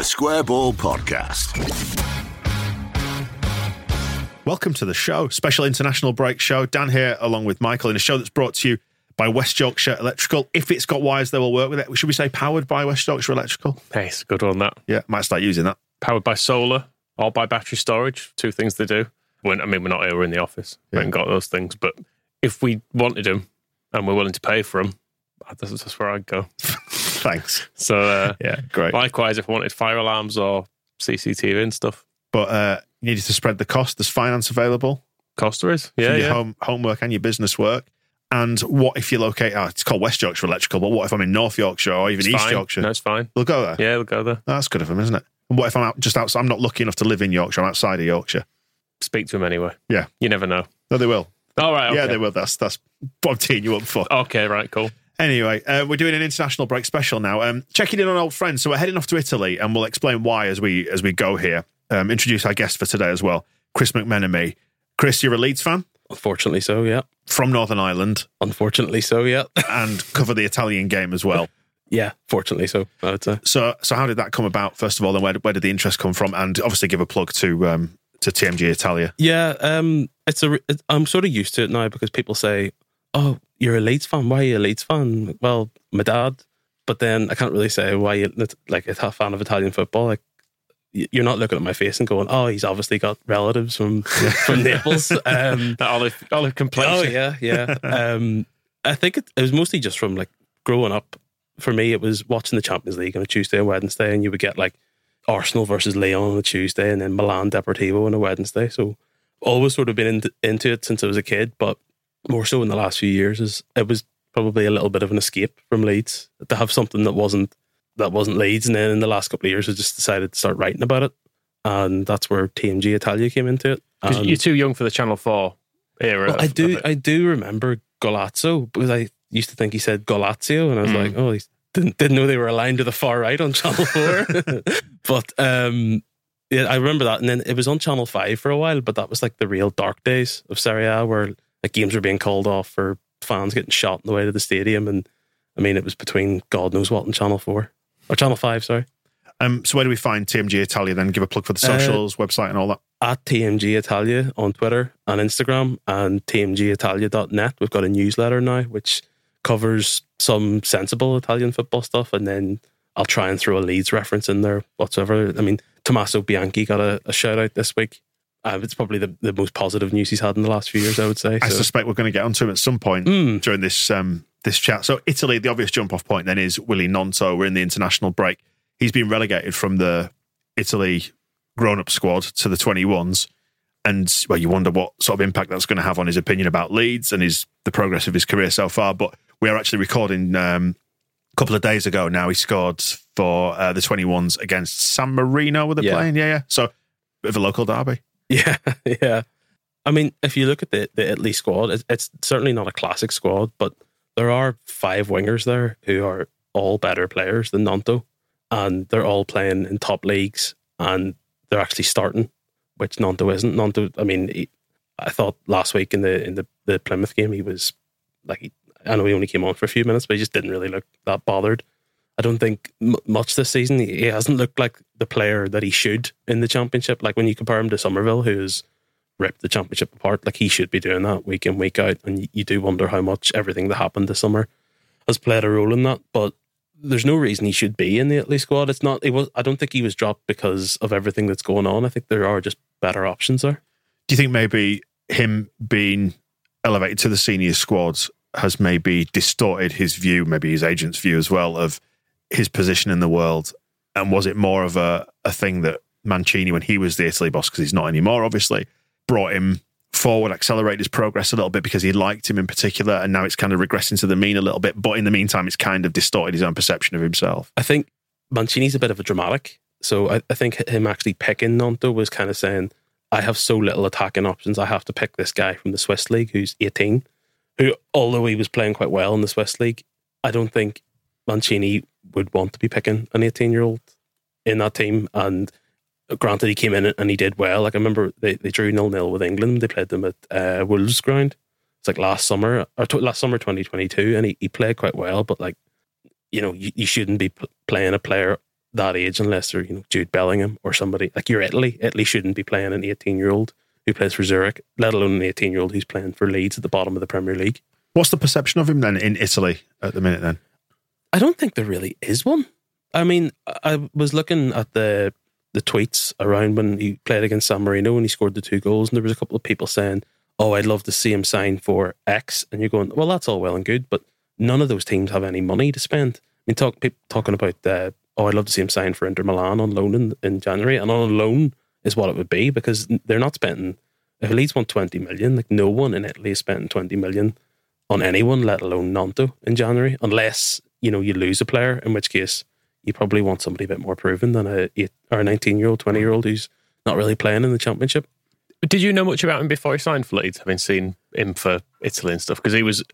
The Square Ball Podcast. Welcome to the show, special international break show. Dan here, along with Michael, in a show that's brought to you by West Yorkshire Electrical. If it's got wires, they will work with it. Should we say powered by West Yorkshire Electrical? Hey, it's a good one, that. Yeah, might start using that. Powered by solar or by battery storage, two things they do. When, I mean, we're not here, we're in the office. We haven't got those things. But if we wanted them and we're willing to pay for them, that's, that's where I'd go. Thanks. So, uh, Yeah, great. likewise, if I wanted fire alarms or CCTV and stuff, But uh, you needed to spread the cost. There's finance available Costa is. for Yeah, your yeah. home homework and your business work. And what if you locate? Oh, it's called West Yorkshire Electrical. But what if I'm in North Yorkshire or even It's East fine. Yorkshire? No, it's fine. We'll go there. Yeah, we'll go there. Oh, that's good of them, isn't it? And what if I'm out just outside? I'm not lucky enough to live in Yorkshire. I'm outside of Yorkshire. Speak to them anyway. Yeah. You never know. No, they will. All right. Okay. Yeah, they will. That's that's what I'm teeing you up for. Okay, right, cool. Anyway, uh, we're doing an international break special now. Um, checking in on old friends. So we're heading off to Italy, and we'll explain why as we as we go here. Um, introduce our guest for today as well, Chris McMenamy. Chris, you're a Leeds fan Unfortunately, so, yeah. from Northern Ireland, Unfortunately, so, yeah. and cover the Italian game as well. yeah, fortunately, so, I would say. So, so how did that come about? First of all, and where, where did the interest come from? And obviously, give a plug to um, to TMG Italia. Yeah, um, it's a. I'm sort of used to it now because people say, "Oh, you're a Leeds fan. Why are you a Leeds fan?" Well, my dad. But then I can't really say why you like a fan of Italian football. Like you're not looking at my face and going, "Oh, he's obviously got relatives from from Naples." Um, olive olive oh yeah, yeah. Um, I think it, it was mostly just from like growing up. For me, it was watching the Champions League on a Tuesday and Wednesday, and you would get like Arsenal versus Lyon on a Tuesday, and then Milan Deportivo on a Wednesday. So always sort of been into, into it since I was a kid, but more so in the last few years. Is it was probably a little bit of an escape from Leeds to have something that wasn't that wasn't Leeds, and then in the last couple of years, I just decided to start writing about it, and that's where TMG Italia came into it. 'Cause And- you're too young for the Channel Four era. well, I do. I do remember Golazzo because I used to think he said Golazio, and I was Mm. like, oh, he didn't didn't know they were aligned to the far right on Channel Four. but um, yeah, I remember that, and then it was on Channel Five for a while. But that was like the real dark days of Serie A, where like games were being called off for fans getting shot on the way to the stadium, and I mean, it was between God knows what and Channel Four or Channel Five, sorry. Um, so where do we find TMG Italia? Then give a plug for the Uh, socials, website, and all that. at TMG Italia on Twitter and Instagram and TMGItalia.net. We've got a newsletter now which covers some sensible Italian football stuff and then I'll try and throw a Leeds reference in there whatsoever. I mean, Tommaso Bianchi got a, a shout out this week. Uh, it's probably the, the most positive news he's had in the last few years, I would say. I So- suspect we're going to get onto him at some point Mm. during this um, this chat. So Italy, the obvious jump off point then is Willie Gnonto. We're in the international break. He's been relegated from the Italy grown up squad to the 21s. And well, you wonder what sort of impact that's going to have on his opinion about Leeds and his the progress of his career so far. But we are actually recording um, a couple of days ago now. He scored for uh, the 21s against San Marino. Were they Yeah. playing? Yeah, yeah. So bit of a local derby. Yeah, yeah. I mean, if you look at the, the Italy squad, it's, it's certainly not a classic squad, but there are five wingers there who are all better players than Gnonto, and they're all playing in top leagues, and they're actually starting, which Gnonto isn't. Gnonto, I mean, he, I thought last week in the in the, the Plymouth game, he was like, he, I know he only came on for a few minutes, but he just didn't really look that bothered. I don't think m- much this season. He hasn't looked like the player that he should in the championship. Like when you compare him to Summerville, who's ripped the championship apart, like he should be doing that week in week out. And you, do wonder how much everything that happened this summer has played a role in that. But there's no reason he should be in the Italy squad. It's not. It was. I don't think he was dropped because of everything that's going on. I think there are just better options there. Do you think maybe him being elevated to the senior squads has maybe distorted his view, maybe his agent's view as well, of his position in the world? And was it more of a, a thing that Mancini, when he was the Italy boss, because he's not anymore, obviously, brought him forward, accelerated his progress a little bit because he liked him in particular, and now it's kind of regressing to the mean a little bit. But in the meantime, it's kind of distorted his own perception of himself. I think Mancini's a bit of a dramatic. So I, I think him actually picking Gnonto was kind of saying, I have so little attacking options. I have to pick this guy from the Swiss league who's 18, who, although he was playing quite well in the Swiss league, I don't think Mancini would want to be picking an 18 year old in that team. And granted, he came in and he did well. Like I remember they, they drew nil nil with England. They played them at uh, Wolves ground. It's like last summer or t- last summer 2022, and he, he played quite well. But like, you know, you, you shouldn't be p- playing a player that age unless they're you know Jude Bellingham or somebody like you're Italy. Italy shouldn't be playing an 18 year old who plays for Zurich, let alone an 18 year old who's playing for Leeds at the bottom of the Premier League. What's the perception of him then in Italy at the minute then? I don't think there really is one. I mean, I was looking at the the tweets around when he played against San Marino and he scored the two goals, and there was a couple of people saying, "Oh, I'd love to see him sign for X," and you're going, "Well, that's all well and good, but none of those teams have any money to spend." I mean, talk, people talking about, uh, "Oh, I'd love to see him sign for Inter Milan on loan in, in January," and on loan is what it would be because they're not spending. If Leeds want twenty million, like no one in Italy is spending twenty million on anyone, let alone Gnonto in January, unless you know you lose a player, in which case you probably want somebody a bit more proven than a eight or a nineteen year old, twenty year old who's not really playing in the championship. Did you know much about him before he signed for Leeds, having seen him for Italy and stuff? Because he was,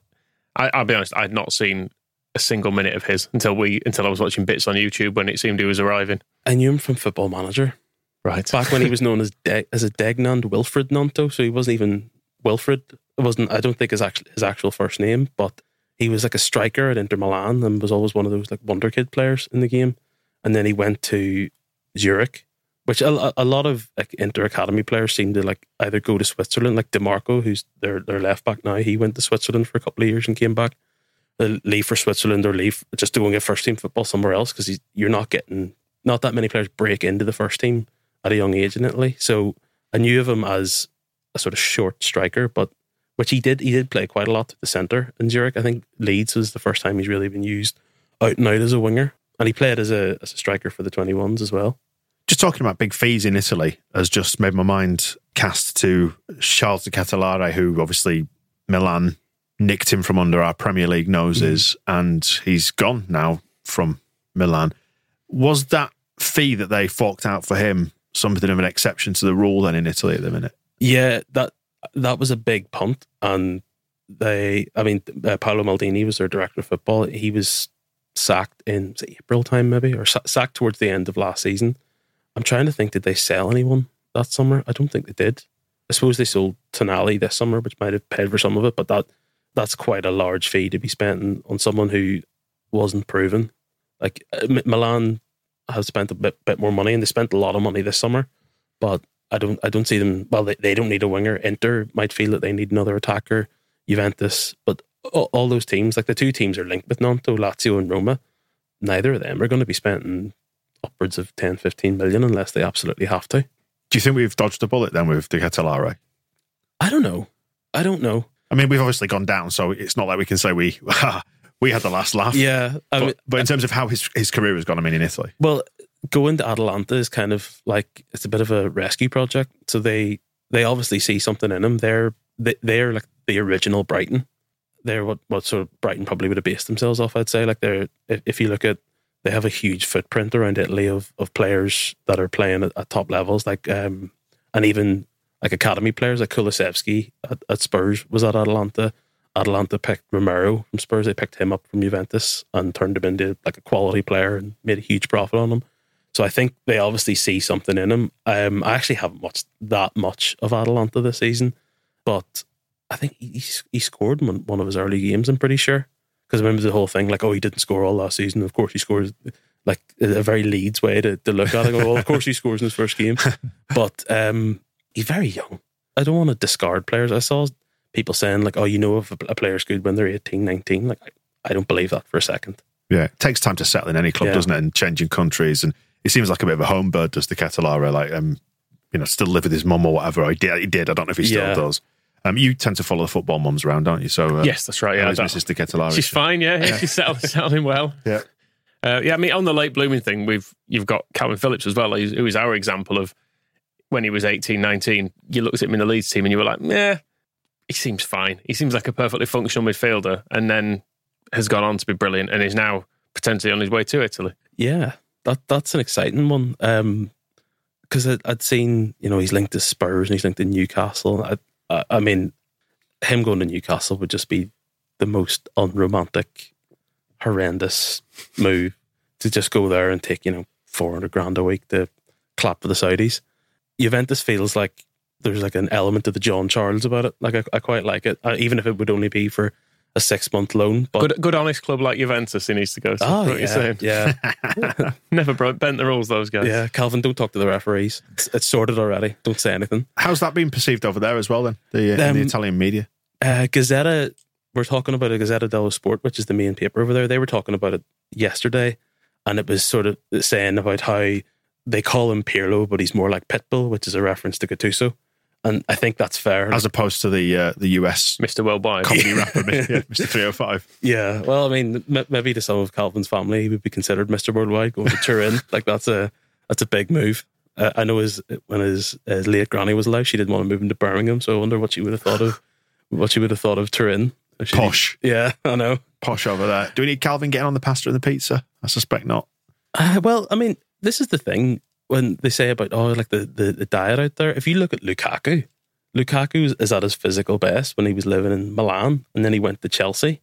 I, I'll be honest, I'd not seen a single minute of his until we until I was watching bits on YouTube when it seemed he was arriving. I knew him from Football Manager Right. back when he was known as De- as a Degnand Wilfred Gnonto, so he wasn't even Wilfred. It wasn't. I don't think his actual his actual first name, but he was like a striker at Inter Milan and was always one of those like wonder kid players in the game. And then he went to Zurich, which a, a lot of like Inter Academy players seem to like either go to Switzerland, like Dimarco, who's their their left back now. He went to Switzerland for a couple of years and came back. They'll leave for Switzerland or leave just to go and get first team football somewhere else because you're not getting not that many players break into the first team at a young age in Italy. So I knew of him as a sort of short striker, but which he did. He did play quite a lot to the centre in Zurich. I think Leeds was the first time he's really been used out and out as a winger, and he played as a as a striker for the twenty ones as well. Just talking about big fees in Italy has just made my mind cast to Charles De Ketelaere, who obviously Milan nicked him from under our Premier League noses, mm-hmm. and he's gone now from Milan. Was that fee that they forked out for him something of an exception to the rule then in Italy at the minute? Yeah, that that was a big punt, and they. I mean, uh, Paolo Maldini was their director of football. He was sacked in was April time, maybe, or sa- sacked towards the end of last season. I'm trying to think, did they sell anyone that summer? I don't think they did. I suppose they sold Tonali this summer, which might have paid for some of it, but that that's quite a large fee to be spent on- on someone who wasn't proven. Like uh, Milan have spent a bit bit more money, and they spent a lot of money this summer, but I don't I don't see them. Well, they, they don't need a winger. Inter might feel that they need another attacker. Juventus, but all, all those teams, like the two teams, are linked with Gnonto, Lazio, and Roma. Neither of them are going to be spending upwards of 10, 15 million unless they absolutely have to. Do you think we've dodged a bullet then with De Ketelaere? I don't know. I don't know. I mean, we've obviously gone down, so it's not like we can say we we had the last laugh. Yeah, I but, mean, but in terms of how his his career has gone, I mean, in Italy, Well, going to Atalanta is kind of like it's a bit of a rescue project. So they they obviously see something in him. They're they, they're like the original Brighton. They're what what sort of Brighton probably would have based themselves off. I'd say like they're if, if you look at they have a huge footprint around Italy of of players that are playing at, at top levels, like um and even like academy players like Kulusevski at, at Spurs was at Atalanta. Atalanta picked Romero from Spurs. They picked him up from Juventus and turned him into like a quality player and made a huge profit on him. So I think they obviously see something in him. Um, I actually haven't watched that much of Atalanta this season, but I think he he scored in one of his early games. I'm pretty sure. Because I remember the whole thing like, oh, he didn't score all last season. Of course, he scores like a very Leeds way to, to look at it. Go, well, of course, he scores in his first game, but um, he's very young. I don't want to discard players. I saw people saying like, oh, you know, if a a player's good when they're 18, 19. Like, I, I don't believe that for a second. Yeah, it takes time to settle in any club, Yeah. doesn't it? And changing countries, and he seems like a bit of a home bird. Does De Ketelaere like um, you know, still live with his mum or whatever? He did. He did. I don't know if he still Yeah. does. Um, you tend to follow the football mums around, don't you? So uh, Yes, that's right. Yeah, how's that- Mrs. De Ketelaere? she's fine. Yeah, yeah. she's settled, settling well. Yeah. Uh, yeah, I mean, on the late blooming thing, we've you've got Calvin Phillips as well, who's- our example of when he was 18, 19. You looked at him in the Leeds team and you were like, yeah, he seems fine. He seems like a perfectly functional midfielder, and then has gone on to be brilliant and is now potentially on his way to Italy. Yeah, that that's an exciting one. Um, because I'd, I'd seen you know he's linked to Spurs and he's linked to Newcastle. I, I, I mean, him going to Newcastle would just be the most unromantic, horrendous move to just go there and take you know four hundred grand a week to clap for the Saudis. Juventus feels like there's like an element of the John Charles about it. Like I, I quite like it, uh, even if it would only be for a six month loan. But Good, good, honest club like Juventus he needs to go to. oh what you're yeah, saying. yeah. Never broke, bent the rules, those guys. Yeah, Calvin, don't talk to the referees. It's, it's sorted already. Don't say anything. How's that being perceived over there as well? Then the, uh, in Um, the Italian media. Uh, Gazzetta, we're talking about a Gazzetta dello Sport, which is the main paper over there. They were talking about it yesterday, and it was sort of saying about how they call him Pirlo, but he's more like Pitbull, which is a reference to Gattuso. And I think that's fair. as opposed to the uh, the US Mr. Worldwide. comedy rapper, yeah, Mr. 305. yeah, well, I mean, m- maybe to some of Calvin's family, he would be considered Mr. Worldwide going to Turin. like that's a that's a big move. Uh, I know his when his, his late granny was alive, she didn't want to move him to Birmingham, so I wonder what she would have thought of what she would have thought of Turin. If she- Posh. Yeah, I know. Posh over there. Do we need Calvin getting on the pasta and the pizza? I suspect not. Uh, well, I mean, this is the thing when they say about oh, like the, the, the diet out there. If you look at Lukaku, Lukaku is- at his physical best when he was living in Milan, and then he went to Chelsea,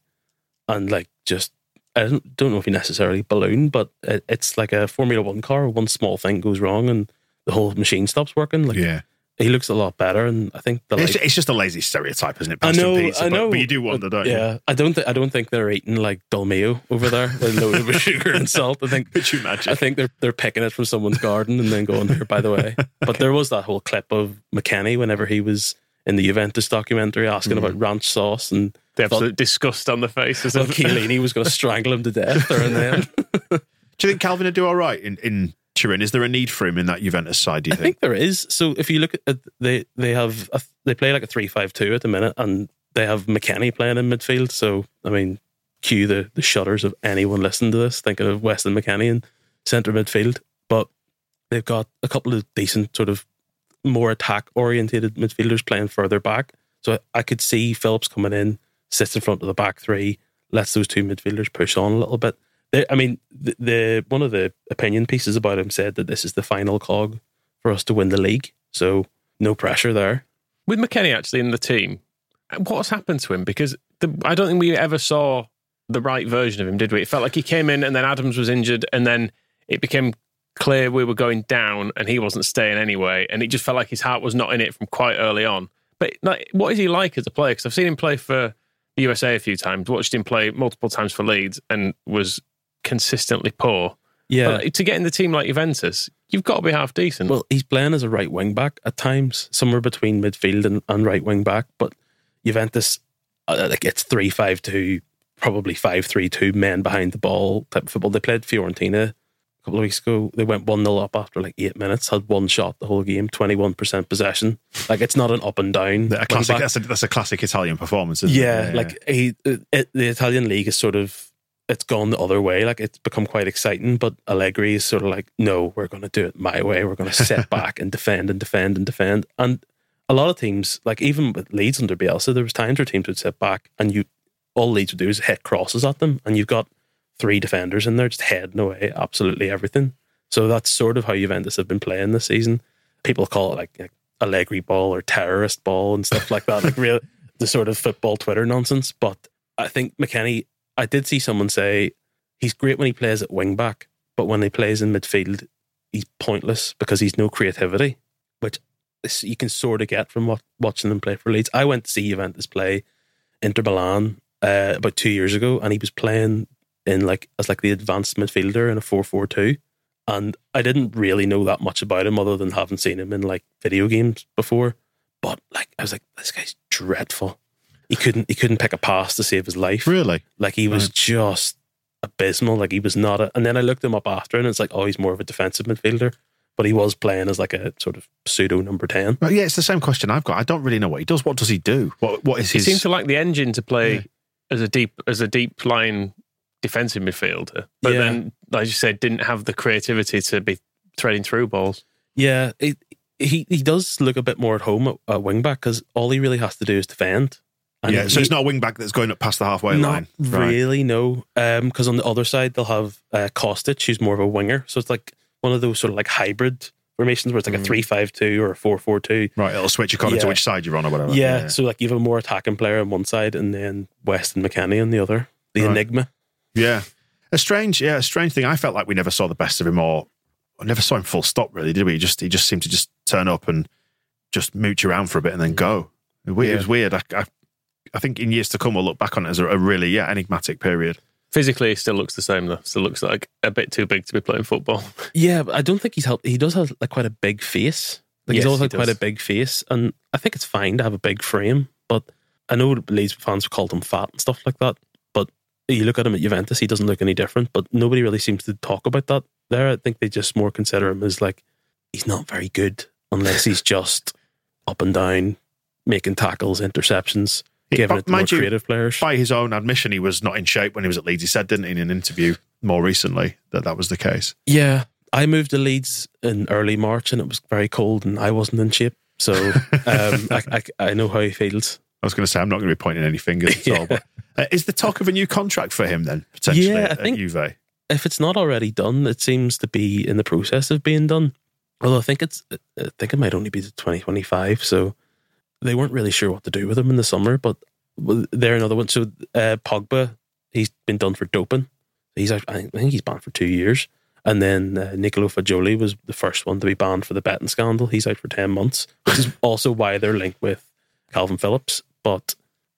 and like just I don't, don't know if he necessarily ballooned, but it, it's like a Formula One car. One small thing goes wrong, and the whole machine stops working. Like Yeah. He looks a lot better, and I think the It's, like, it's just a lazy stereotype, isn't it? I know, pizza, I but- know, But, you do wonder, don't you? yeah, I don't. Th- I don't think they're eating like Dolmio over there with loaded with sugar and salt. I think. Could you imagine? I think they're they're picking it from someone's garden and then going here. By the way, but there was that whole clip of McKennie whenever he was in the Juventus documentary asking about hmm. ranch sauce and The thought, absolute disgust on the face. As thought if Chiellini was going to strangle him to death there and then. Do you think Calvin would do all right in, in Turin? Is there a need for him in that Juventus side, do you I think there is. So if you look at uh, they they have a, they play like a three five two at the minute, and they have McKennie playing in midfield. So I mean, cue the the shudders of anyone listening to this thinking of Weston McKennie in centre midfield. But they've got a couple of decent sort of more attack orientated midfielders playing further back. So I could see Phillips coming in, sits in front of the back three, lets those two midfielders push on a little bit. I mean, the, the one of the opinion pieces about him said that this is the final cog for us to win the league. So no pressure there. with McKennie actually in the team, what's happened to him? Because the, I don't think we ever saw the right version of him, did we? It felt like he came in and then Adams was injured, and then it became clear we were going down and he wasn't staying anyway. And it just felt like his heart was not in it from quite early on. But like, what is he like as a player? Because I've seen him play for the USA a few times, watched him play multiple times for Leeds, and was consistently poor. Yeah. But to get in the team like Juventus, you've got to be half decent. Well, he's playing as a right wing back at times, somewhere between midfield and, and right wing back. But Juventus, uh, like it's three five two, probably five three two, men behind the ball type of football. They played Fiorentina a couple of weeks ago. They went one 0 up after like eight minutes, had one shot the whole game, twenty one percent possession. Like it's not an up and down. A classic, that's, a, that's a classic Italian performance, isn't Yeah, it? like he, it, the Italian league is sort of it's gone the other way. Like it's become quite exciting, but Allegri is sort of like, no, we're going to do it my way. We're going to sit back and defend and defend and defend. And a lot of teams, like even with Leeds under Bielsa, there was times where teams would sit back and you all Leeds would do is hit crosses at them, and you've got three defenders in there just heading away absolutely everything. So that's sort of how Juventus have been playing this season. People call it like, like Allegri ball or terrorist ball and stuff like that, like real the sort of football Twitter nonsense. But I think McKennie, I did see someone say he's great when he plays at wing back, but when he plays in midfield, he's pointless because he's no creativity, which you can sort of get from watching them play for Leeds. I went to see Juventus play Inter Milan uh, about two years ago, and he was playing in like as like the advanced midfielder in a four four two, and I didn't really know that much about him other than having seen him in like video games before. But like I was like, this guy's dreadful. He couldn't he couldn't pick a pass to save his life. Really? Like he was Right. just abysmal. Like he was not a. And then I looked him up after, and it's like, oh, he's more of a defensive midfielder, but he was playing as like a sort of pseudo number ten. Well, yeah, it's the same question I've got. I don't really know what he does. What does he do? What What is He his? seems to like the engine to play Yeah. as a deep as a deep line defensive midfielder, but Yeah. then, like you said, didn't have the creativity to be threading through balls. Yeah, it, he he does look a bit more at home at, at wing back because all he really has to do is defend. And yeah, so he- it's not a wing back that's going up past the halfway not line. Right. really, no. Because on the other side they'll have uh, Kostic, who's more of a winger. So it's like one of those sort of like hybrid formations where it's like Mm. a three-five-two or a four-four-two. Right, it'll switch according to which side you're on or whatever. Yeah, so like you have a more attacking player on one side and then Weston McKennie on the other. The Right. enigma. Yeah. A strange, yeah, a strange thing. I felt like we never saw the best of him or I never saw him full stop really, did we? He just he just seemed to just turn up and just mooch around for a bit and then go. It, wa- it was weird. I, I, I think in years to come we'll look back on it as a, a really, yeah, enigmatic period. Physically, he still looks the same though. Still looks like a bit too big to be playing football. Yeah, but I don't think he's helped. He does have like quite a big face. Like Yes, he's always he had quite a big face, and I think it's fine to have a big frame. But I know Leeds fans have called him fat and stuff like that. But you look at him at Juventus, he doesn't look any different. But nobody really seems to talk about that there. I think they just more consider him as like he's not very good unless he's just up and down, making tackles, interceptions, He- giving it to more mind you, players. By his own admission, he was not in shape when he was at Leeds. He said, didn't he, in an interview more recently that that was the case. Yeah, I moved to Leeds in early March, and it was very cold, and I wasn't in shape. So um, I, I, I know how he feels. I was going to say, I'm not going to be pointing any fingers at all. But, uh, is the talk of a new contract for him then, potentially, Yeah, I at think- Juve? If it's not already done, it seems to be in the process of being done. Although I think it's, I think it might only be to 2025. So they weren't really sure what to do with him in the summer. But they're another one. So uh, Pogba, he's been done for doping. He's I think he's banned for two years. And then uh, Nicolo Fagioli was the first one to be banned for the betting scandal. He's out for 10 months, which is also why they're linked with Calvin Phillips. But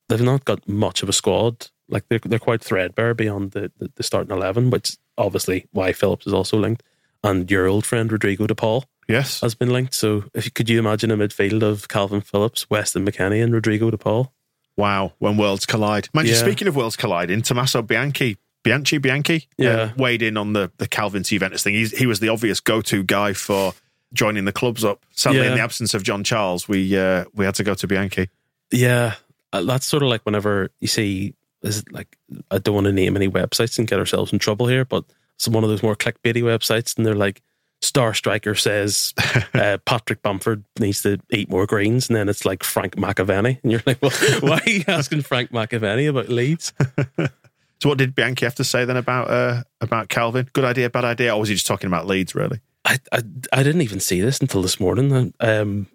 they've not got much of a squad. Like they're, they're quite threadbare beyond the, the, the starting 11, which obviously why Phillips is also linked. And your old friend Rodrigo de Paul Yes. has been linked. So if you, could you imagine a midfield of Calvin Phillips, Weston McKennie, and Rodrigo de Paul? Wow, when worlds collide. Mind you, Yeah. speaking of worlds colliding, Tommaso Bianchi, Bianchi, Bianchi, uh, Yeah. weighed in on the, the Calvin to Juventus thing. He's, he was the obvious go to guy for joining the clubs up. Sadly, in the absence of John Charles, we uh, we had to go to Bianchi. Yeah, uh, that's sort of like whenever you see, is it like I don't want to name any websites and get ourselves in trouble here, but some one of those more clickbaity websites, and they're like, Star Striker says uh, Patrick Bamford needs to eat more greens, and then it's like Frank McAvenny, and you're like, well, why are you asking Frank McAvenny about Leeds? So, what did Bianchi have to say then about uh, about Calvin? Good idea, bad idea, or was he just talking about Leeds? Really? I, I I didn't even see this until this morning. Um,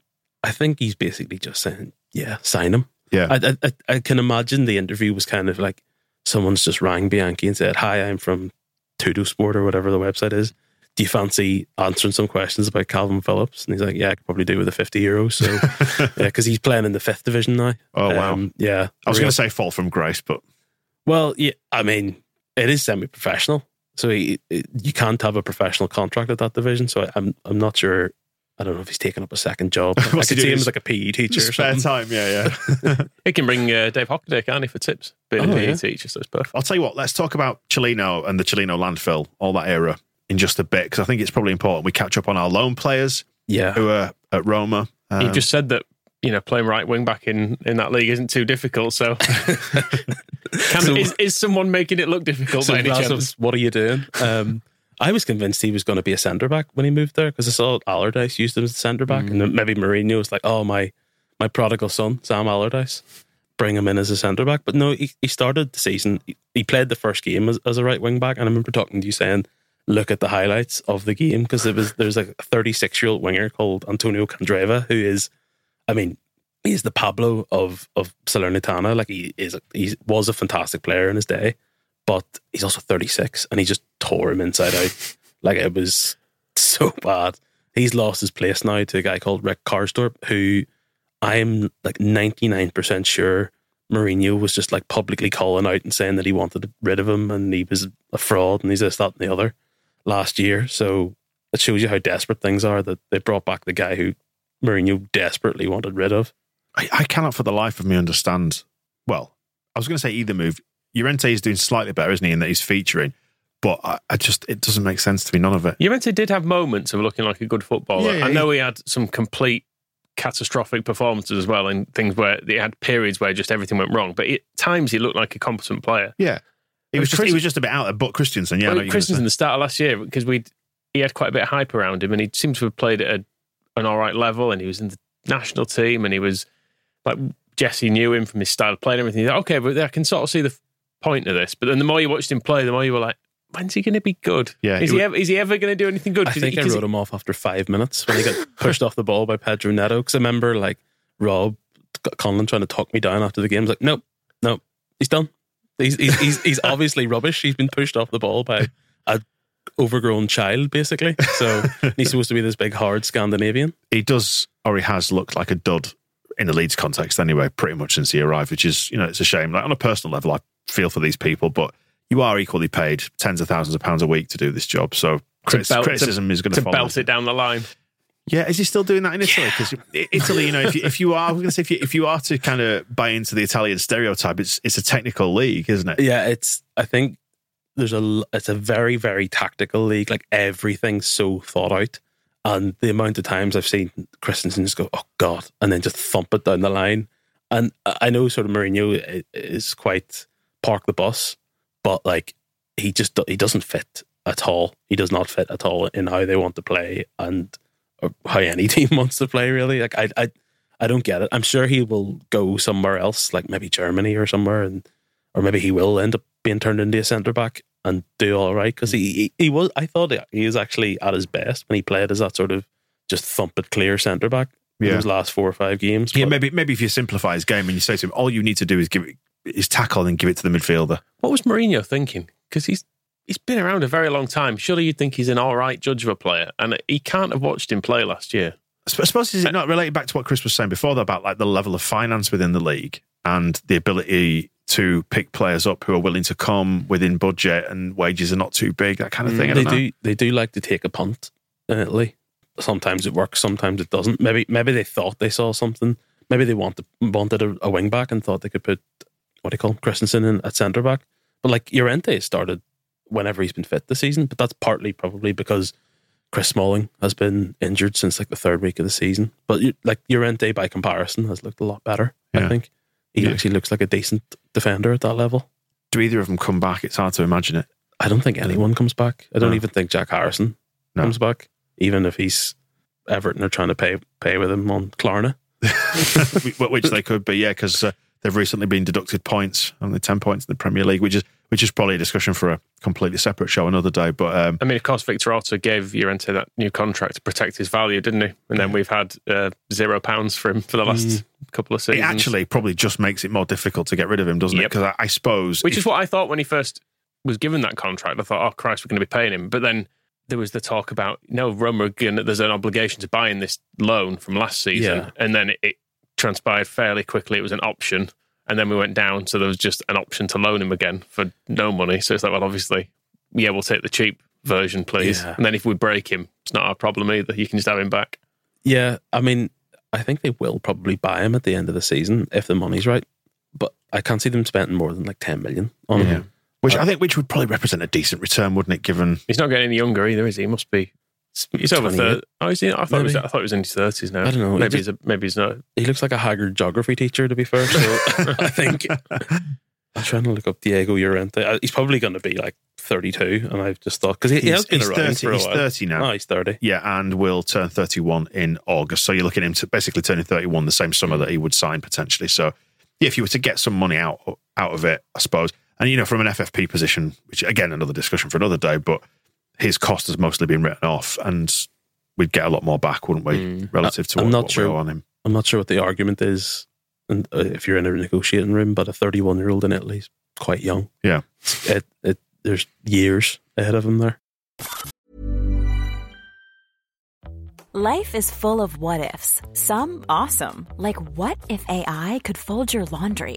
I think he's basically just saying, yeah, sign him. Yeah. I, I I can imagine the interview was kind of like someone's just rang Bianchi and said, "Hi, I'm from Tuttosport or whatever the website is. Do you fancy answering some questions about Calvin Phillips?" And he's like, "Yeah, I could probably do with a 50 euros." So yeah, because he's playing in the fifth division now. Oh, wow. Um, yeah, I was going to say fall from grace, but well, yeah, I mean, it is semi-professional, so he, it- you can't have a professional contract at that division. So I, I'm I'm not sure. I don't know if he's taken up a second job. I could see him as like a PE teacher or spare something. time. Yeah, yeah. He can bring uh, Dave Hockaday, can't he, for tips? Being Oh, a PE yeah. teacher, so it's perfect. I'll tell you what. Let's talk about Cellino and the Cellino landfill, all that era, in just a bit because I think it's probably important we catch up on our loan players Yeah, who are at Roma. Um, you just said that you know playing right wing back in, in that league isn't too difficult. So, Can, So- is, is someone making it look difficult So by any chance? what are you doing? Um, I was convinced he was going to be a centre back when he moved there because I saw Allardyce used him as a centre back, and then maybe Mourinho was like, "Oh my, my prodigal son, Sam Allardyce, bring him in as a centre back." But no, he, he started the season. He, he played the first game as, as a right wing back, and I remember talking to you saying, "Look at the highlights of the game because it was there's like a 36 year old winger called Antonio Candreva who is, I mean." He's the Pablo of of Salernitana. Like he is, he was a fantastic player in his day, but he's also 36 and he just tore him inside out. Like it was so bad. He's lost his place now to a guy called Rick Karsdorp, who I'm like 99% sure Mourinho was just like publicly calling out and saying that he wanted rid of him and he was a fraud and he's this, that, and the other last year. So it shows you how desperate things are that they brought back the guy who Mourinho desperately wanted rid of. I, I cannot for the life of me understand. Well, I was going to say either move. Llorente is doing slightly better, isn't he, in that he's featuring. But I, I just, it doesn't make sense to me, none of it. Llorente did have moments of looking like a good footballer. Yeah, yeah, I know he had some complete catastrophic performances as well, and things where he had periods where just everything went wrong. But at times he looked like a competent player. Yeah. He was, just, Chris- he was just a bit out of but Kristensen, yeah. I well, what you're gonna Kristensen say. the start of last year because we he had quite a bit of hype around him, and he seemed to have played at a, an all right level, and he was in the national team, and he was like Jesse knew him from his style of play and everything. He's like, okay, but I can sort of see the point of this. But then the more you watched him play, the more you were like, when's he going to be good? Yeah, is he he, would- ever, is he ever going to do anything good? I 'Cause think he- I 'cause wrote he- him off after five minutes when he got pushed off the ball by Pedro Neto. Because I remember like Rob Conlon trying to talk me down after the game. I was like, nope, nope, he's done. He's he's he's, he's obviously rubbish. He's been pushed off the ball by a overgrown child, basically. So he's supposed to be this big hard Scandinavian. he does, or he has looked like a dud in the Leeds context anyway, pretty much since he arrived, which is, you know, it's a shame. Like on a personal level, I feel for these people, but you are equally paid tens of thousands of pounds a week to do this job. So criti- belt- criticism is going to follow. belt it down the line. Yeah, is he still doing that in Italy? Because Italy, you know, if you, if you are, going to say, if you, if you are to kind of buy into the Italian stereotype, it's it's a technical league, isn't it? Yeah, it's. I think there's a It's a very very tactical league. Like everything's so thought out, and the amount of times I've seen Kristensen just go, "Oh God," and then just thump it down the line. And I I know sort of Mourinho is quite park the bus, but like he just he doesn't fit at all. He does not fit at all in how they want to play and or how any team wants to play. Really, like I I I don't get it. I'm sure he will go somewhere else, like maybe Germany or somewhere, and or maybe he will end up being turned into a centre back and do all right because he, he he was. I thought he was actually at his best when he played as that sort of just thump it clear centre back. in Yeah. those last four or five games. Yeah, maybe maybe if you simplify his game and you say to him, all you need to do is give it, is tackle and give it to the midfielder. What was Mourinho thinking? Because he's he's been around a very long time. Surely you'd think he's an all right judge of a player, and he can't have watched him play last year. I suppose is it uh, not related back to what Chris was saying before though, about like the level of finance within the league and the ability to pick players up who are willing to come within budget and wages are not too big, that kind of mm, thing. I they know. they do like to take a punt in Italy. Sometimes it works, sometimes it doesn't. Maybe maybe they thought they saw something. Maybe they wanted wanted a, a wing back and thought they could put what do you call him, Kristensen in at centre back. But like Llorente started whenever he's been fit this season, but that's partly probably because Chris Smalling has been injured since like the third week of the season. But you- like Llorente by comparison has looked a lot better. I think he Yeah. actually looks like a decent defender at that level. Do either of them come back? It's hard to imagine it. I don't think anyone comes back. I don't No. even think Jack Harrison No. comes back, even if he's Everton are trying to pay pay with him on Klarna. which they could be, yeah, because uh, they've recently been deducted points, only ten points in the Premier League, which is which is probably a discussion for a completely separate show another day. But um, I mean, of course, Victor Orta gave Llorente that new contract to protect his value, didn't he? And then we've had uh, zero pounds for him for the last couple of seasons. it actually probably just makes it more difficult to get rid of him, doesn't it? Because I, I suppose, Which if- is what I thought when he first was given that contract. I thought, oh Christ, we're going to be paying him. But then there was the talk about no, Roma gonna, there's an obligation to buy in this loan from last season, Yeah. and then it transpired fairly quickly. It was an option, and then we went down, so there was just an option to loan him again for no money. So it's like, well, obviously, yeah, we'll take the cheap version, please. Yeah. And then if we break him, it's not our problem either. You can just have him back. Yeah, I mean, I think they will probably buy him at the end of the season if the money's right. But I can't see them spending more than like ten million on yeah. him. which uh, I think which would probably represent a decent return, wouldn't it? Given He's not getting any younger either, is he? He must be. He's over thirty. Oh, is he? I thought, it was, Maybe. I thought he was in his thirties now. I don't know. Maybe just- he's a, maybe he's not. He looks like a haggard geography teacher, to be fair. So I think I'm trying to look up Diego Llorente. Uh, He's probably going to be like 32, and I've just thought because he, he, has been around 30, for a he's while. 30 now. Oh, he's 30. Yeah, and will turn 31 in August. So you're looking at him to basically turning 31 the same summer that he would sign potentially. So yeah, if you were to get some money out out of it, I suppose, and you know, from an FFP position, which again another discussion for another day, but his cost has mostly been written off, and we'd get a lot more back, wouldn't we, relative to I'm what, not what sure. we owe on him. I'm not sure what the argument is, and uh, if you're in a negotiating room, but a 31 year old in Italy is quite young. Yeah. It, it, there's years ahead of him there. Life is full of what ifs. Some awesome, like what if AI could fold your laundry?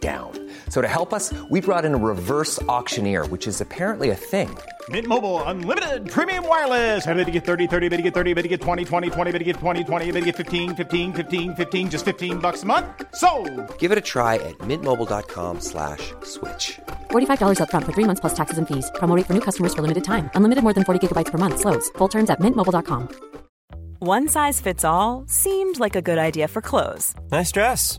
down. So to help us, we brought in a reverse auctioneer, which is apparently a thing. Mint Mobile unlimited premium wireless. Ready to get 30, 30, bit to get 30, bit to get 20, 20, 20, bit to get 20, 20, bit to get 15, 15, 15, 15 just 15 bucks a month. So, Give it a try at mintmobile.com slash switch. $45 upfront for three months plus taxes and fees. Promo rate for new customers for limited time. Unlimited more than 40 gigabytes per month. Slows. Full terms at mintmobile.com. One size fits all seemed like a good idea for clothes Nice dress.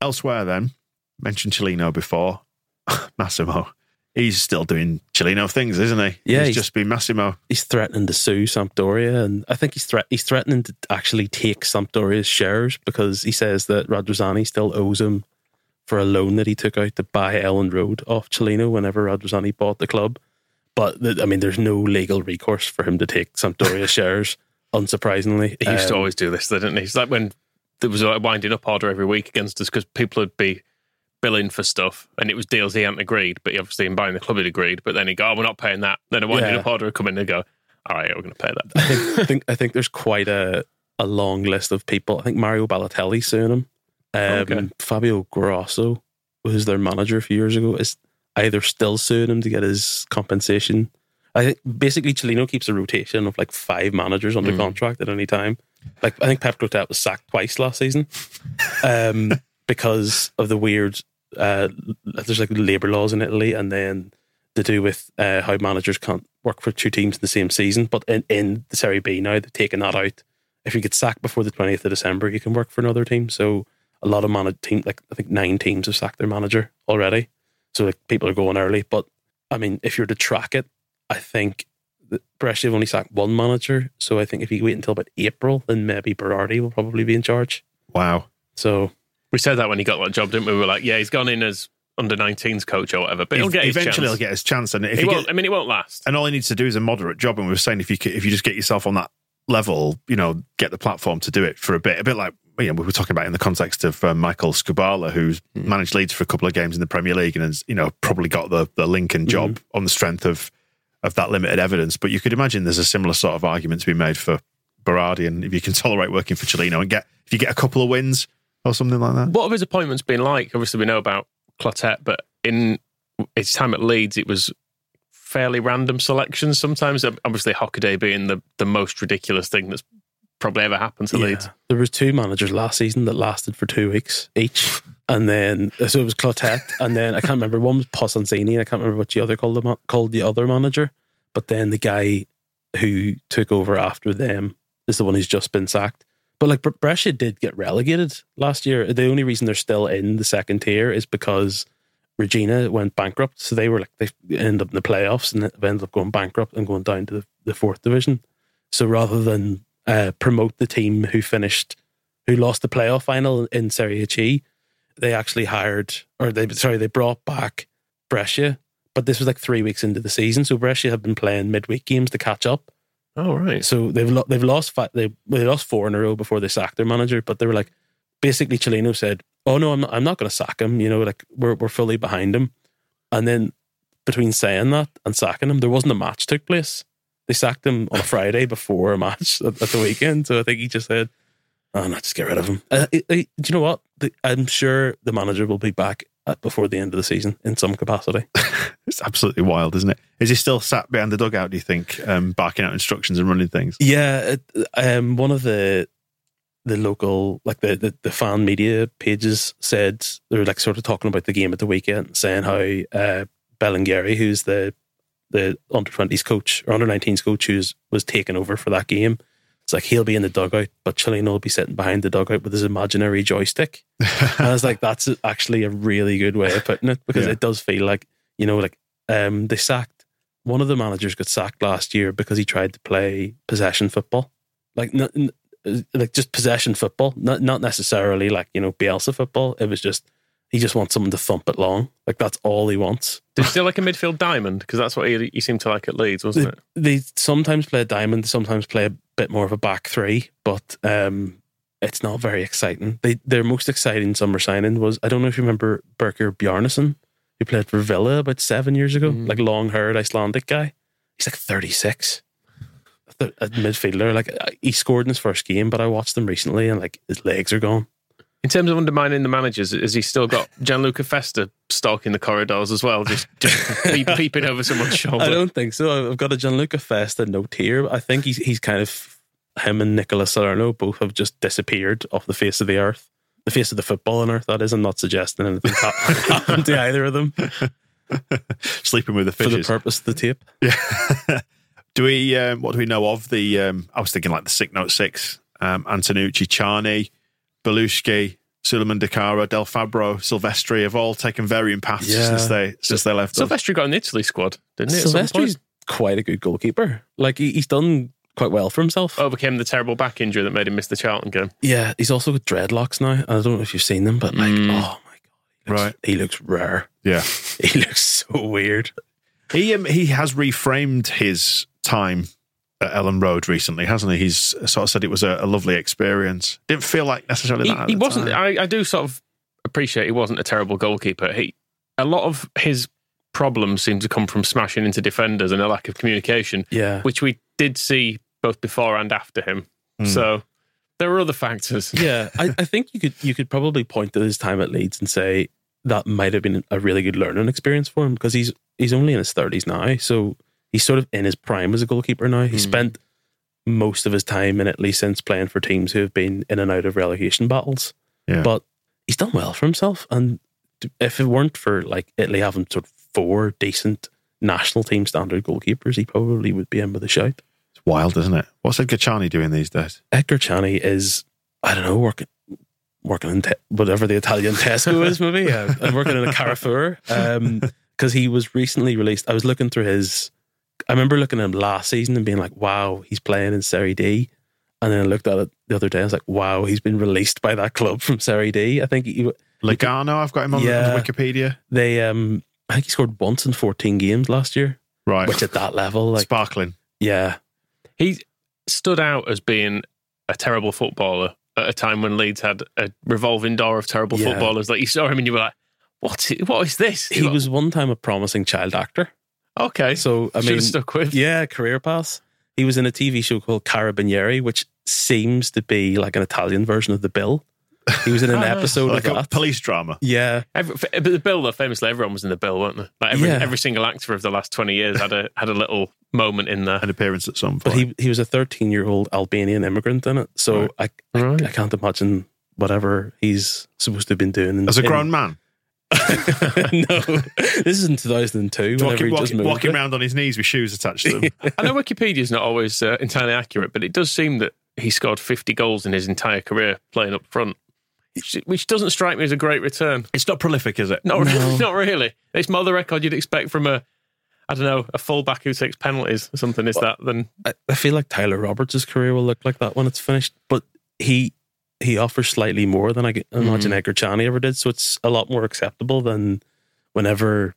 Elsewhere, then, mentioned Cellino before. Massimo. He's still doing Cellino things, isn't he? Yeah, He's, he's- just been Massimo. He's threatening to sue Sampdoria, and I think he's threat he's threatening to actually take Sampdoria's shares because he says that Radrizzani still owes him for a loan that he took out to buy Elland Road off Cellino whenever Radrizzani bought the club. But th- I mean, there's no legal recourse for him to take Sampdoria shares. Unsurprisingly, He used to Um, always do this, didn't he? It's like when there was a winding up order every week against us because people would be billing for stuff and it was deals he hadn't agreed, but he obviously in buying the club he'd agreed. But then he'd go, oh, we're not paying that. Then a winding Yeah. up order would come in and go, all right, we're going to pay that. I think, I think I think there's quite a a long list of people. I think Mario Balotelli suing him. Um, Okay. Fabio Grosso, was their manager a few years ago, is either still suing him to get his compensation. I think basically Cellino keeps a rotation of like five managers under contract at any time. Like I think Pep Clotet was sacked twice last season um, because of the weird. Uh, there's like labour laws in Italy, and then to do with uh, how managers can't work for two teams in the same season. But in, in the Serie B now, they've taken that out. If you get sacked before the 20th of December, you can work for another team. So a lot of man- team, like I think nine teams have sacked their manager already. So like people are going early. But I mean, if you're to track it, I think that Brescia have only sacked one manager. So I think if you wait until about April, then maybe Berardi will probably be in charge. Wow. So We said that when he got that job, didn't we? We were like, yeah, he's gone in as under 19s coach or whatever, but he'll get his Eventually, chance. he'll get his chance. And if He you won't, get, I mean, it won't last. and all he needs to do is a moderate job. And we were saying if you if you just get yourself on that level, you know, get the platform to do it for a bit, a bit like you know we were talking about in the context of uh, Michael Skubala, who's managed Leeds for a couple of games in the Premier League and has you know probably got the the Lincoln job on the strength of of that limited evidence. But you could imagine there's a similar sort of argument to be made for Berardi, and if you can tolerate working for Cellino and get if you get a couple of wins or something like that. What have his appointments been like? Obviously, we know about Clotet, but in his time at Leeds, it was fairly random selections sometimes. Obviously, Hockaday being the, the most ridiculous thing that's probably ever happened to Yeah. Leeds. There was two managers last season that lasted for two weeks each, and then so it was Clotet, and then I can't remember one was Possanzini, and I can't remember what the other called the called the other manager. But then the guy who took over after them is the one who's just been sacked. But like Brescia did get relegated last year. The only reason they're still in the second tier is because Reggina went bankrupt. So they were like they ended up in the playoffs and ended up going bankrupt and going down to the, the fourth division. So rather than uh, promote the team who finished, who lost the playoff final in Serie C, they actually hired, or they sorry, they brought back Brescia. But this was like three weeks into the season, so Brescia have been playing midweek games to catch up. Oh, right. So they've lo- they've lost five, they they lost four in a row before they sacked their manager. But they were like, basically, Cellino said, "Oh no, I'm not, I'm not going to sack him. You know, like we're we're fully behind him." And then between saying that and sacking him, there wasn't a match took place. They sacked him on a Friday before a match at, at the weekend. So I think he just said, "Oh no, just get rid of him." Uh, uh, uh, do you know what? The, I'm sure the manager will be back at, before the end of the season in some capacity. It's absolutely wild, isn't it? Is he still sat behind the dugout? Do you think, um, barking out instructions and running things? Yeah, it, um, one of the the local, like the, the, the fan media pages said they were like sort of talking about the game at the weekend, saying how uh, who's the the under twenties coach or under 19s coach, who's was taking over for that game, it's like he'll be in the dugout, but Cellino will be sitting behind the dugout with his imaginary joystick. and I was like, that's actually a really good way of putting it because Yeah. it does feel like you know, like um, they sacked one of the managers got sacked last year because he tried to play possession football, like n- n- like just possession football, not not necessarily like you know Bielsa football. It was just he just wants someone to thump it long, like that's all he wants. Did he still like a midfield diamond? Because that's what he, he seemed to like at Leeds, wasn't it? They sometimes play a diamond, sometimes play a bit more of a back three, but um, it's not very exciting. They their most exciting summer signing was I don't know if you remember Birkir Bjarnason, who played for Villa about seven years ago, like long haired Icelandic guy. He's like thirty six. A midfielder, like he scored in his first game, but I watched them recently and like his legs are gone. In terms of undermining the managers, has he still got Gianluca Festa stalking the corridors as well, just, just peep, peeping over someone's shoulder? I don't think so. I've got a Gianluca Festa note here. I think he's he's kind of him and Nicola Salerno both have just disappeared off the face of the earth, the face of the footballing earth. That is. I'm not suggesting anything happened to either of them Sleeping with the fish. for the purpose of the tape. Yeah. do we? Um, what do we know of the? Um, I was thinking like the sick note six. Um, Antenucci, Çani, Bellusci, Souleymane Doukara, Del Fabro, Silvestri have all taken varying paths Yeah. since they since they left. us. Silvestri got an Italy squad, didn't he? Silvestri's quite a good goalkeeper. Like he, he's done quite well for himself. Overcame the terrible back injury that made him miss the Charlton game. Yeah, he's also got dreadlocks now. I don't know if you've seen them, but like, Mm. oh my god, he looks, Right. He looks rare. Yeah, He looks so weird. he um, he has reframed his time at Elland Road recently, hasn't he? He's sort of said it was a, a lovely experience. Didn't feel like necessarily He, that. at he the wasn't. time. I, I do sort of appreciate he wasn't a terrible goalkeeper. He a lot of his problems seem to come from smashing into defenders and a lack of communication, Yeah. which we did see both before and after him. Hmm. So there were other factors. Yeah, I, I think you could you could probably point to his time at Leeds and say that might have been a really good learning experience for him because he's he's only in his thirties now, so he's sort of in his prime as a goalkeeper now. He spent most of his time in Italy since playing for teams who have been in and out of relegation battles, Yeah. but he's done well for himself. And if it weren't for like Italy having sort of four decent national team standard goalkeepers, he probably would be in with a shout. It's wild, isn't it? What's Edgar Çani doing these days? Edgar Çani is, I don't know, working working in te- whatever the Italian Tesco is, maybe. Uh, I'm working in a Carrefour because he was recently released. I was looking through his. I remember looking at him last season and being like, "Wow, he's playing in Serie D." And then I looked at it the other day. I was like, "Wow, he's been released by that club from Serie D." I think he, Lugano, I've got him on Yeah. on Wikipedia. they. um I think he scored once in 14 games last year, Right. which at that level, like, Sparkling. yeah, He stood out as being a terrible footballer at a time when Leeds had a revolving door of terrible Yeah. footballers. Like you saw him and you were like, "What? i- What is this?" he was one time a promising child actor. Okay. So I Should've mean, stuck with. Yeah, career path. He was in a TV show called Carabinieri, which seems to be like an Italian version of The Bill. He was in an ah, episode like of a that. police drama. Yeah, Every, but the Bill, though, famously, everyone was in the Bill, weren't they? Like every, Yeah. every single actor of the last twenty years had a had a little moment in there. An appearance at some point. but point. he he was a 13 year old Albanian immigrant in it. So Right. I, I Right. I can't imagine whatever he's supposed to have been doing. In, As a in- grown man, no, this is in 2002. walking, he just walking, walking around on his knees with shoes attached to them. I know Wikipedia's not always uh, entirely accurate, but it does seem that he scored fifty goals in his entire career playing up front, which, which doesn't strike me as a great return. it's not prolific, is it? Not No. really, not really. It's more the record you'd expect from a, I don't know, a fullback who takes penalties or something. Is that then? I, I feel like Tyler Roberts' career will look like that when it's finished, but he he offers slightly more than I get- imagine Edgar Çani ever did, so it's a lot more acceptable than whenever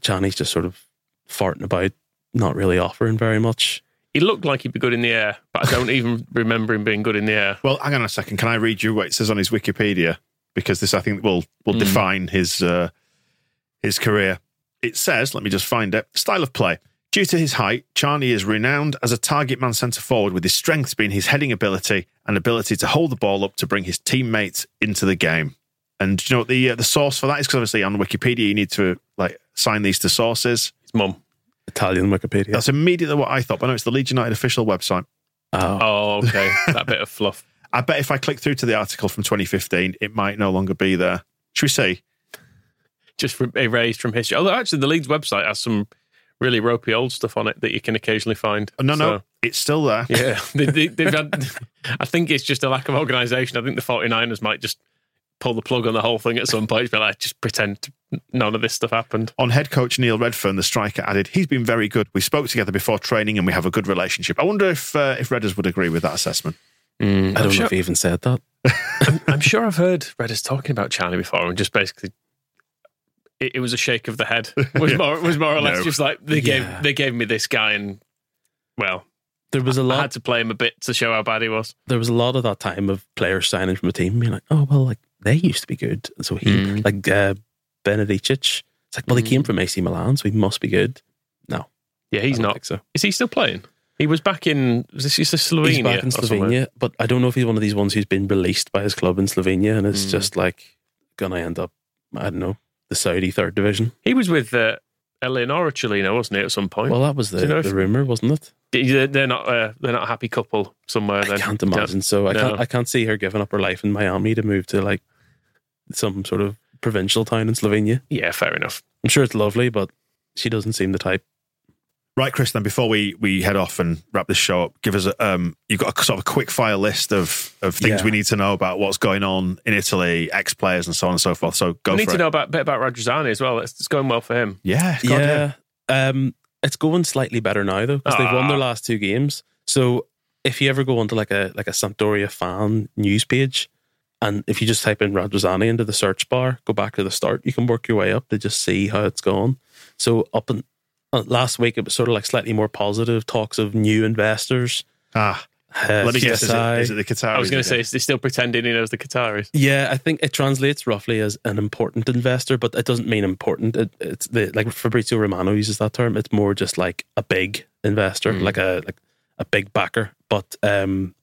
Çani's just sort of farting about, not really offering very much. he looked like he'd be good in the air, but I don't even remember him being good in the air. Well, hang on a second. Can I read you what it says on his Wikipedia? Because this, I think, will will define his uh, his career. It says, let me just find it. Style of play. Due to his height, Çani is renowned as a target man centre forward, with his strengths being his heading ability and ability to hold the ball up to bring his teammates into the game. And do you know what the uh, the source for that is? Because obviously on Wikipedia you need to like sign these to sources. His mum. Italian Wikipedia. That's immediately what I thought. But no, it's the Leeds United official website. Oh. Oh, okay. that bit of fluff. I bet if I click through to the article from 2015, it might no longer be there. Should we see? Just from, erased from history. Although actually, the Leeds website has some really ropey old stuff on it that you can occasionally find. Oh, no, no, it's still there. Yeah, they, they, they've had. I think it's just a lack of organisation. I think the 49ers might just pull the plug on the whole thing at some point. But like, just pretend none of this stuff happened. On head coach Neil Redfearn, the striker added, "He's been very good. We spoke together before training, and we have a good relationship." I wonder if uh, if Redders would agree with that assessment. I don't sure- know if he even said that. I'm sure I've heard Redders talking about Charlie before, and just basically. It, it was a shake of the head. Was Yeah. more was more or less No. just like they Yeah. gave they gave me this guy, and well, There was a lot. had to play him a bit to show how bad he was. there was a lot of that time of players signing from a team being like, oh well, like they used to be good, and so he Mm. like uh, Benedicic. It's like, well, he came from AC Milan, so he must be good. No, Yeah, he's don't so. Is he still playing? He was back in. Was this is this Slovenia? He's back in? Slovenia, but I don't know if he's one of these ones who's been released by his club in Slovenia, and it's Mm. just like gonna end up, I don't know, the Saudi third division. He was with uh, Eleonora Cellino, wasn't he, at some point? Well, that was the, you know the rumor, wasn't it? They're- not. Uh, they're not a happy couple somewhere. I can't imagine. So I can't. I can't see her giving up her life in Miami to move to like some sort of provincial town in Slovenia. Yeah, fair enough. I'm sure it's lovely, but she doesn't seem the type. Right, Chris. Then before we we head off and wrap this show up, give us a um, you've got a sort of a quick fire list of of things Yeah. we need to know about what's going on in Italy, ex players, and so on and so forth. So go we need for to it. know about, a bit about Radrizzani as well. It's, it's going well for him. Yeah, God, yeah. Um, it's going slightly better now though because they've won their Ah. last two games. So if you ever go onto like a like a Sampdoria fan news page, and if you just type in Radrizzani into the search bar, go back to the start, you can work your way up to just see how it's gone. So up in uh, last week, it was sort of like slightly more positive talks of new investors. Ah, uh, let me guess. Is it, is it the Qataris? I was going to say, is he still pretending he knows the Qataris? Yeah, I think it translates roughly as an important investor, but it doesn't mean important. It, it's the like Fabrizio Romano uses that term. It's more just like a big investor, like a like a big backer. But um,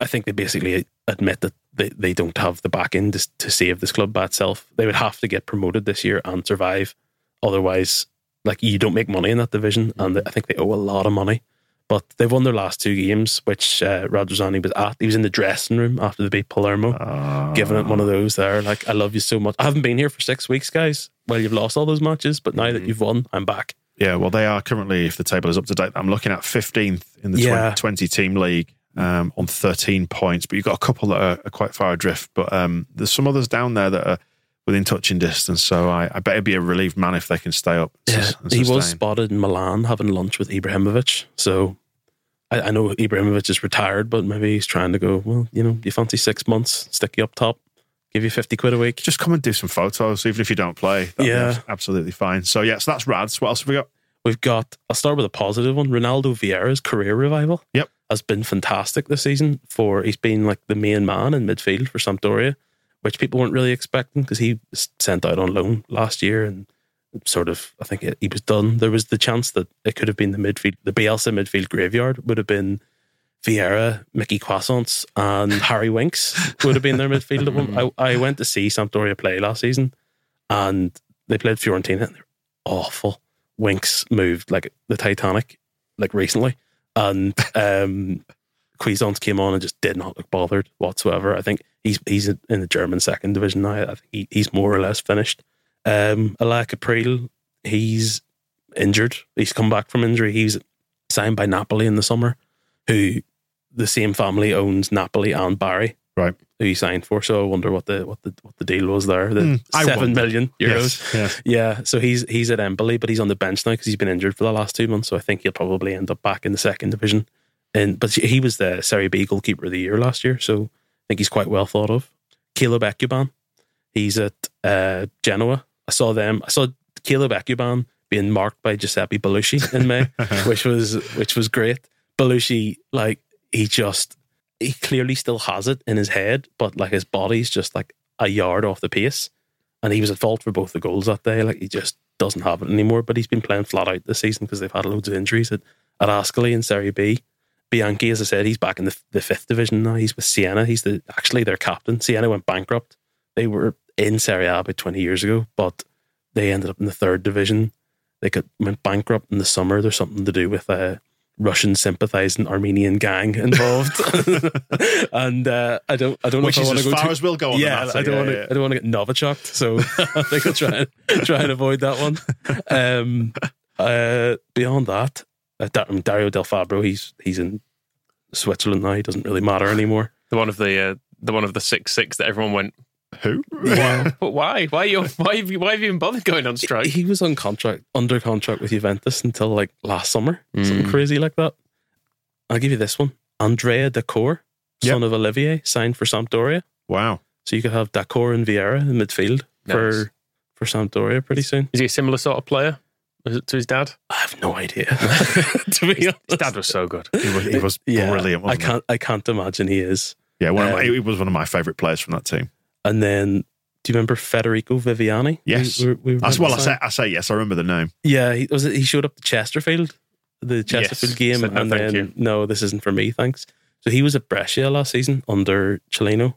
I think they basically admit that they, they don't have the backing to, to save this club by itself. They would have to get promoted this year and survive. Otherwise, like you don't make money in that division, and I think they owe a lot of money. But they've won their last two games, which uh, Radrizzani was at. He was in the dressing room after they beat Palermo, giving it one of those there. Like, I love you so much. I haven't been here for six weeks, guys. Well, you've lost all those matches, but now that you've won, I'm back. Yeah, well, they are currently, if the table is up to date, I'm looking at 15th in the Yeah. 20, team league um, on 13 points. But you've got a couple that are, are quite far adrift. But um, there's some others down there that are within touching distance. So I, I bet it'd be a relieved man if they can stay up. and he was spotted in Milan having lunch with Ibrahimovic. So I, I know Ibrahimovic is retired, but maybe he's trying to go, well, you know, you fancy six months, stick you up top, give you 50 quid a week. Just come and do some photos, even if you don't play. Yeah. absolutely fine. So, yeah, so that's Rads. What else have we got? We've got, I'll start with a positive one. Ronaldo Vieira's career revival Yep. has been fantastic this season. For He's been like the main man in midfield for Sampdoria, which people weren't really expecting because he was sent out on loan last year and sort of, I think it, he was done. There was the chance that it could have been the midfield, the Bielsa midfield graveyard would have been Vieira, Mickey Croissants, and Harry Winks would have been their midfield. I, I went to see Sampdoria play last season and they played Fiorentina and they're awful. Winks moved like the Titanic, like recently, and um, Cuisance came on and just did not look bothered whatsoever. I think he's he's in the German second division now. I think he, he's more or less finished. Um, Elia Caprile, he's injured. He's come back from injury. He's signed by Napoli in the summer, who the same family owns Napoli and Bari, Right. who he signed for. So I wonder what the what the what the deal was there. The I seven million euros. Yes, yes. Yeah, so he's he's at Empoli, but he's on the bench now because he's been injured for the last two months. So I think he'll probably end up back in the second division. And but he was the Serie B goalkeeper of the year last year, so I think he's quite well thought of. Caleb Ekuban, he's at uh, Genoa. I saw them. I saw Caleb Ekuban being marked by Giuseppe Bellusci in May, which was which was great. Bellusci, like he just he clearly still has it in his head, but like his body's just like a yard off the pace. And he was at fault for both the goals that day. Like he just doesn't have it anymore. But he's been playing flat out this season because they've had loads of injuries at, at Ascoli in Serie B. Bianchi, as I said, he's back in the, the fifth division now. He's with Siena. He's the actually their captain. Siena went bankrupt. They were in Serie A about 20 years ago, but they ended up in the third division. They got, went bankrupt in the summer. There's something to do with a Russian sympathizing Armenian gang involved, and uh, I don't I don't know Which if I want to go far too- as we'll go Yeah, matter, I don't yeah, want to yeah. I don't want to get Novichoked, so I think I'll try and try and avoid that one. Um, uh, beyond that, uh, Da- Dario Del Fabro, he's he's in Switzerland now. He doesn't really matter anymore. The one of the uh, the one of the six six that everyone went. Who? But why? Why you? Why have you? Why have you even bothered going on strike? He was on contract, under contract with Juventus until like last summer, Mm. something crazy like that. I'll give you this one: Andrea Dacourt, son of Olivier, signed for Sampdoria. Wow. So you could have Dacourt and Vieira in midfield Nice. for for Sampdoria pretty soon. Is he a similar sort of player to his dad? I have no idea. to be honest, His dad was so good. He was, he was yeah, brilliant. I can't. I can't imagine he is. Yeah, one of my, Um, he was one of my favourite players from that team. And then, do you remember Federico Viviani? Yes. We- we- we That's well, I say, I say yes. I remember the name. Yeah, he was. it- He showed up to Chesterfield, the Chesterfield game, Said no, and then you. no, this isn't for me, thanks. So he was at Brescia last season under Cellino,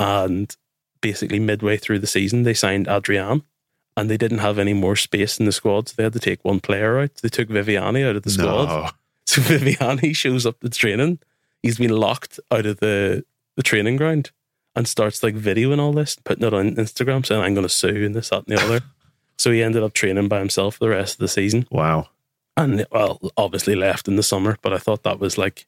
and basically midway through the season they signed Adryan, and they didn't have any more space in the squad, so they had to take one player out. They took Viviani out of the squad. No. So Viviani shows up to training. He's been locked out of the, the training ground and starts like videoing all this, putting it on Instagram, saying, I'm going to sue and this, that, and the other. so he ended up training by himself for the rest of the season. Wow. And, well, obviously left in the summer, but I thought that was like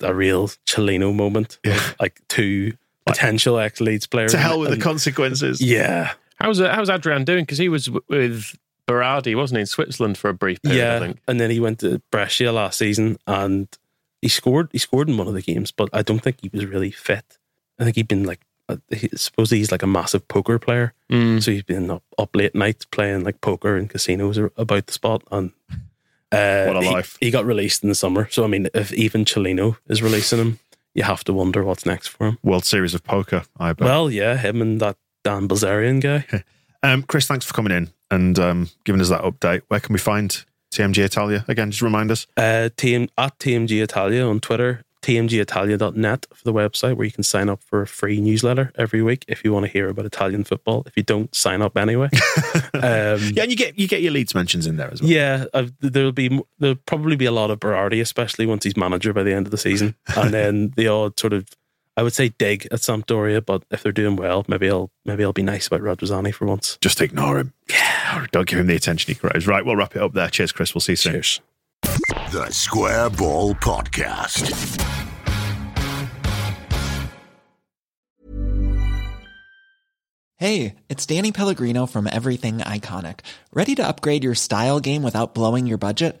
a real Cellino moment. Yeah. Like two potential ex Leeds players. To hell with the consequences. Yeah. How's how's Adryan doing? Because he was w- with Berardi, wasn't he, in Switzerland for a brief period? yeah, I think. and then he went to Brescia last season and he scored. He scored in one of the games, but I don't think he was really fit. I think he'd been like, uh, he, supposedly he's like a massive poker player, Mm. so he's been up, up late nights playing like poker and casinos about the spot. And uh, What a life. He, got released in the summer, so I mean, if even Cellino is releasing him, you have to wonder what's next for him. World Series of Poker, I bet. Well, yeah, him and that Dan Bilzerian guy. Um, Chris, thanks for coming in and um, giving us that update. Where can we find TMG Italia? Again, just remind us. Uh, TM, at TMG Italia on Twitter, tmgitalia.net for the website where you can sign up for a free newsletter every week if you want to hear about Italian football. If you don't, sign up anyway. um, Yeah, and you get you get your Leeds mentions in there as well. yeah, I've, there'll be there'll probably be a lot of Berardi, especially once he's manager by the end of the season, and then the odd sort of I would say dig at Sampdoria, but if they're doing well, maybe I'll maybe I'll be nice about Radrizzani for once. Just ignore him. Yeah. Don't give him the attention he craves. Right, we'll wrap it up there. Cheers, Chris. We'll see you soon. Cheers. The Square Ball Podcast. Hey, it's Danny Pellegrino from Everything Iconic. Ready to upgrade your style game without blowing your budget?